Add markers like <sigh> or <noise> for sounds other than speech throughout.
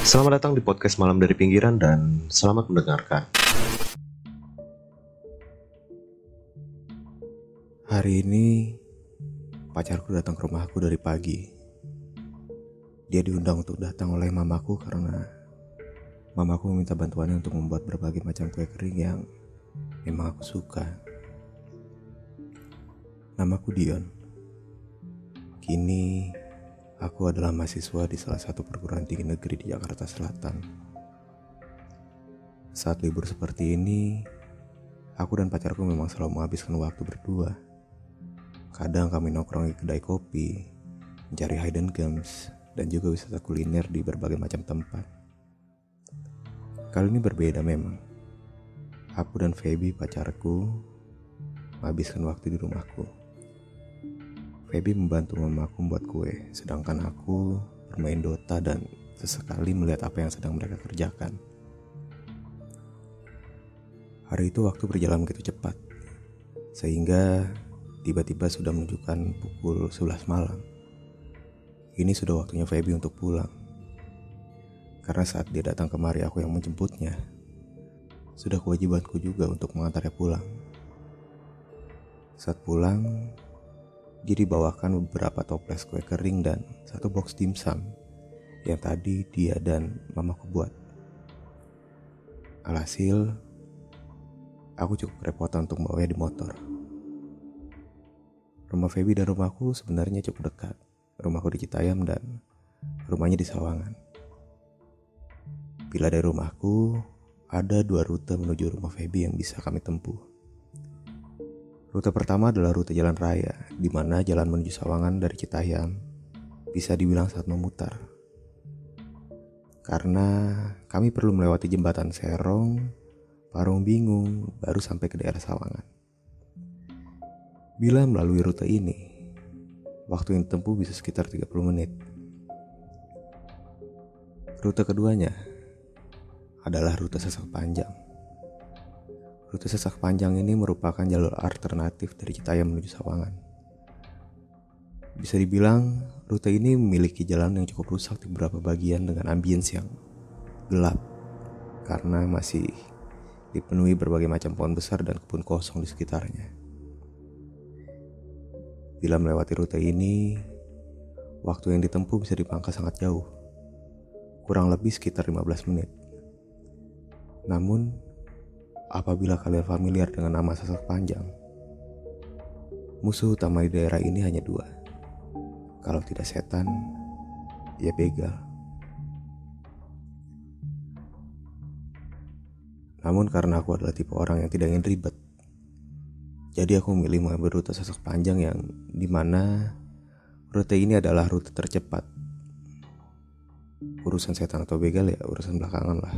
Selamat datang di podcast Malam dari Pinggiran dan selamat mendengarkan. Hari ini pacarku datang ke rumahku dari pagi. Dia diundang untuk datang oleh mamaku karena mamaku meminta bantuannya untuk membuat berbagai macam kue kering yang memang aku suka. Namaku Dion. Kini aku adalah mahasiswa di salah satu perguruan tinggi negeri di Jakarta Selatan. Saat libur seperti ini, aku dan pacarku memang selalu menghabiskan waktu berdua. Kadang kami nongkrong di kedai kopi, mencari hidden gems, dan juga wisata kuliner di berbagai macam tempat. Kali ini berbeda memang. Aku dan Feby pacarku menghabiskan waktu di rumahku. Feby membantu mamaku membuat kue, sedangkan aku bermain Dota dan sesekali melihat apa yang sedang mereka kerjakan. Hari itu waktu berjalan begitu cepat, sehingga tiba-tiba sudah menunjukkan pukul 11 malam. Ini sudah waktunya Feby untuk pulang. Karena saat dia datang kemari aku yang menjemputnya, sudah kewajibanku juga untuk mengantarnya pulang. Saat pulang, dia dibawakan beberapa toples kue kering dan satu box dimsum yang tadi dia dan mamaku buat. Alhasil, aku cukup kerepotan untuk membawanya di motor. Rumah Feby dan rumahku sebenarnya cukup dekat. Rumahku di Citayam dan rumahnya di Sawangan. Bila dari rumahku, ada dua rute menuju rumah Feby yang bisa kami tempuh. Rute pertama adalah rute jalan raya, di mana jalan menuju Sawangan dari Citayam bisa dibilang saat memutar. Karena kami perlu melewati jembatan Serong, Parung Bingung, baru sampai ke daerah Sawangan. Bila melalui rute ini, waktu yang ditempuh bisa sekitar 30 menit. Rute keduanya adalah rute sesak panjang Rute sesak panjang ini merupakan jalur alternatif dari Citayam menuju Sawangan. Bisa dibilang, rute ini memiliki jalan yang cukup rusak di beberapa bagian dengan ambience yang gelap karena masih dipenuhi berbagai macam pohon besar dan kebun kosong di sekitarnya. Bila melewati rute ini, waktu yang ditempuh bisa dipangkas sangat jauh, kurang lebih sekitar 15 menit. Namun, Apabila kalian familiar dengan nama sasak panjang, musuh utama di daerah ini hanya dua. Kalau tidak setan, ya begal. Namun karena aku adalah tipe orang yang tidak ingin ribet, jadi aku memilih mengambil rute sasak panjang yang di mana rute ini adalah rute tercepat. Urusan setan atau begal ya urusan belakangan lah.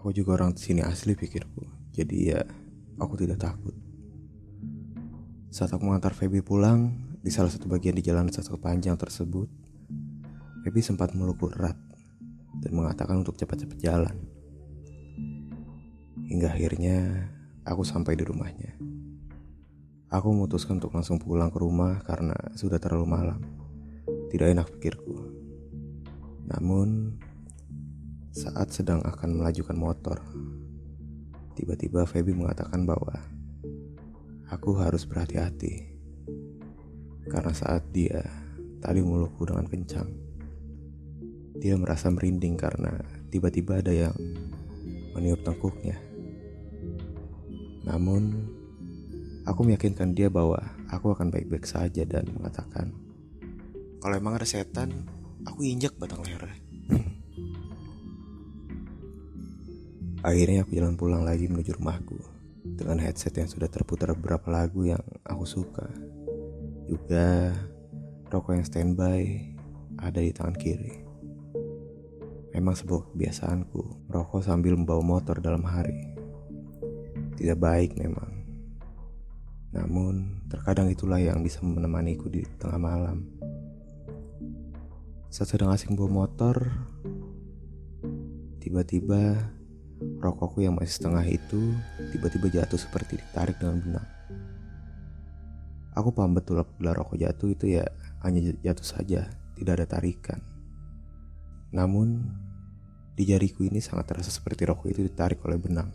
Aku juga orang sini asli pikirku. Jadi ya, aku tidak takut. Saat aku mengantar Feby pulang, di salah satu bagian di jalan satu panjang tersebut, Feby sempat meluk erat dan mengatakan untuk cepat-cepat jalan. Hingga akhirnya aku sampai di rumahnya. Aku memutuskan untuk langsung pulang ke rumah karena sudah terlalu malam. Tidak enak pikirku. Namun, saat sedang akan melajukan motor. Tiba-tiba Feby mengatakan bahwa aku harus berhati-hati. Karena saat dia tadi melukku dengan kencang, dia merasa merinding karena tiba-tiba ada yang meniup tengkuknya. Namun, aku meyakinkan dia bahwa aku akan baik-baik saja dan mengatakan, kalau emang ada setan, aku injak batang lehernya. Akhirnya aku jalan pulang lagi menuju rumahku dengan headset yang sudah terputar beberapa lagu yang aku suka. Juga rokok yang standby ada di tangan kiri. Memang sebuah kebiasaanku merokok sambil membawa motor dalam hari. Tidak baik memang. Namun terkadang itulah yang bisa menemaniku di tengah malam. Saat sedang asing bawa motor, tiba-tiba Rokokku yang masih setengah itu tiba-tiba jatuh seperti ditarik dengan benang. Aku paham betul apabila rokok jatuh itu ya hanya jatuh saja, tidak ada tarikan. Namun, Di jariku ini sangat terasa seperti rokok itu ditarik oleh benang.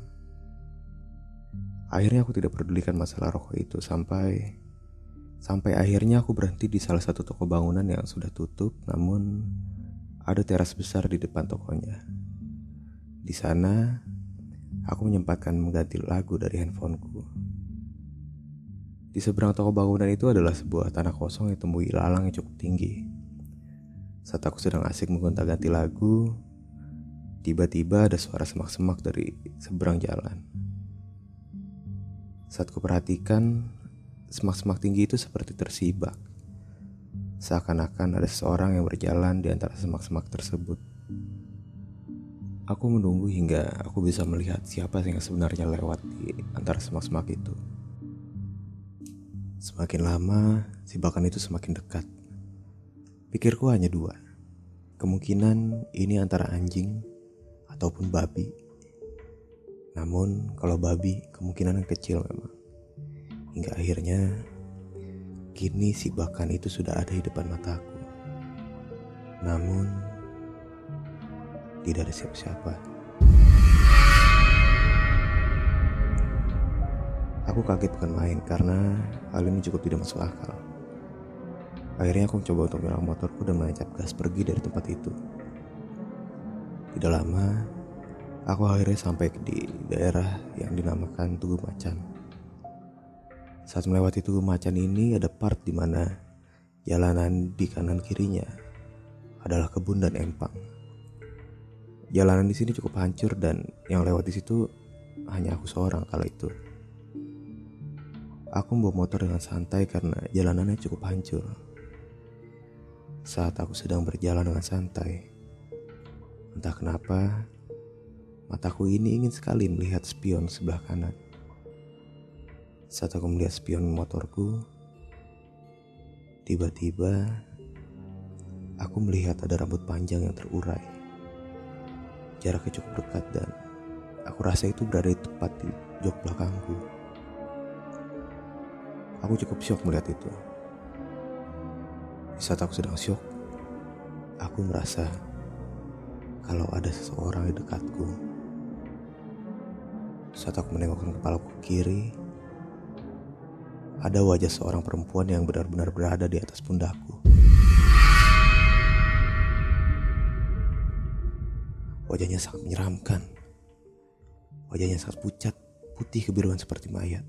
Akhirnya aku tidak pedulikan masalah rokok itu sampai sampai akhirnya aku berhenti di salah satu toko bangunan yang sudah tutup namun ada teras besar di depan tokonya. Di sana aku menyempatkan mengganti lagu dari handphoneku. Di seberang toko bangunan itu adalah sebuah tanah kosong yang temui lalang yang cukup tinggi. Saat aku sedang asik menggonta-ganti lagu, tiba-tiba ada suara semak-semak dari seberang jalan. Saat kuperhatikan, semak-semak tinggi itu seperti tersibak. Seakan-akan ada seseorang yang berjalan di antara semak-semak tersebut. Aku menunggu hingga aku bisa melihat siapa yang sebenarnya lewat di antara semak-semak itu. Semakin lama, sibakan itu semakin dekat. Pikirku hanya dua. Kemungkinan ini antara anjing ataupun babi. Namun kalau babi kemungkinan kecil memang. Hingga akhirnya kini sibakan itu sudah ada di depan mataku. Namun tidak ada siapa-siapa. Aku kaget bukan main karena hal ini cukup tidak masuk akal. Akhirnya aku mencoba untuk menyerang motorku dan menancap gas pergi dari tempat itu. Tidak lama, aku akhirnya sampai di daerah yang dinamakan Tugu Macan. Saat melewati Tugu Macan ini ada part di mana jalanan di kanan kirinya adalah kebun dan empang. Jalanan di sini cukup hancur dan yang lewat di situ hanya aku seorang kala itu. Aku membawa motor dengan santai karena jalanannya cukup hancur. Saat aku sedang berjalan dengan santai, entah kenapa mataku ini ingin sekali melihat spion sebelah kanan. Saat aku melihat spion motorku, tiba-tiba aku melihat ada rambut panjang yang terurai. Jaraknya cukup dekat dan aku rasa itu berada di tepat di jok belakangku. Aku cukup syok melihat itu. Di saat aku sedang syok, aku merasa kalau ada seseorang di dekatku. Saat aku menengokkan kepalaku ke kiri, ada wajah seorang perempuan yang benar-benar berada di atas pundakku. Wajahnya sangat menyeramkan. Wajahnya sangat pucat, putih kebiruan seperti mayat.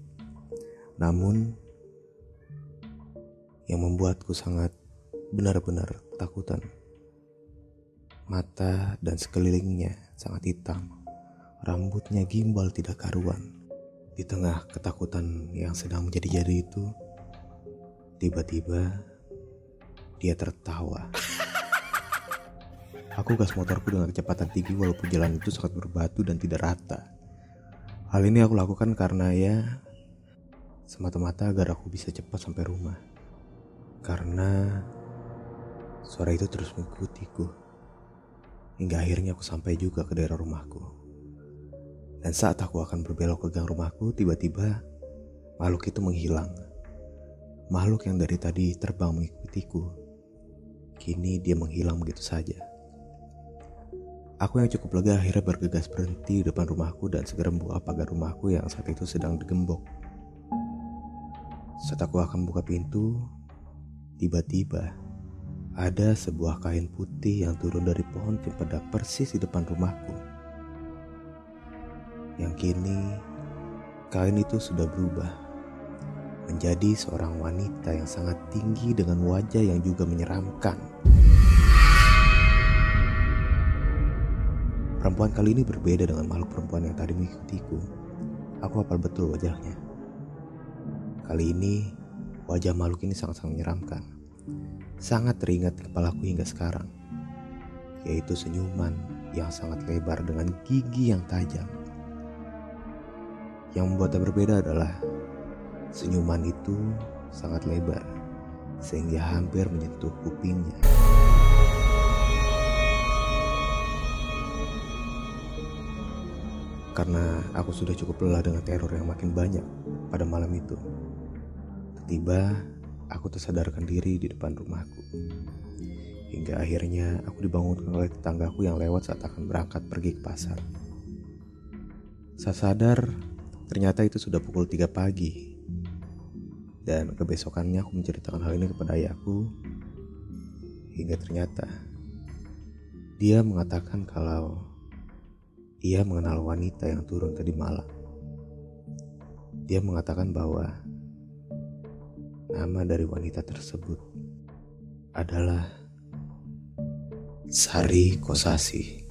Namun, yang membuatku sangat benar-benar ketakutan. Mata dan sekelilingnya sangat hitam, rambutnya gimbal tidak karuan. Di tengah ketakutan yang sedang menjadi-jadi itu, tiba-tiba dia tertawa. <laughs> Aku gas motorku dengan kecepatan tinggi walaupun jalan itu sangat berbatu dan tidak rata. Hal ini aku lakukan karena ya semata-mata agar aku bisa cepat sampai rumah karena suara itu terus mengikutiku hingga akhirnya aku sampai juga ke daerah rumahku. Dan saat aku akan berbelok ke gang rumahku, tiba-tiba makhluk itu menghilang. Makhluk yang dari tadi terbang mengikutiku, kini dia menghilang begitu saja. Aku yang cukup lega akhirnya bergegas berhenti di depan rumahku dan segera membuka pagar rumahku yang saat itu sedang digembok. Saat aku akan buka pintu, Tiba-tiba, ada sebuah kain putih yang turun dari pohon cempedak persis di depan rumahku. Yang kini, kain itu sudah berubah menjadi seorang wanita yang sangat tinggi dengan wajah yang juga menyeramkan. Perempuan kali ini berbeda dengan makhluk perempuan yang tadi mengikutiku. Aku hafal betul wajahnya. Kali ini Wajah makhluk ini sangat-sangat menyeramkan. Sangat teringat kepalaku hingga sekarang. Yaitu senyuman yang sangat lebar dengan gigi yang tajam. Yang membuatnya berbeda adalah senyuman itu sangat lebar sehingga hampir menyentuh kupingnya. Karena aku sudah cukup lelah dengan teror yang makin banyak pada malam itu. Tiba, aku tersadarkan diri di depan rumahku. Hingga akhirnya aku dibangunkan oleh tetanggaku yang lewat saat akan berangkat pergi ke pasar. Saat sadar, ternyata itu sudah pukul 3 pagi. Dan kebesokannya aku menceritakan hal ini kepada ayahku. Hingga ternyata dia mengatakan kalau ia mengenal wanita yang turun tadi malam. Dia mengatakan bahwa nama dari wanita tersebut adalah Sari Kosasi.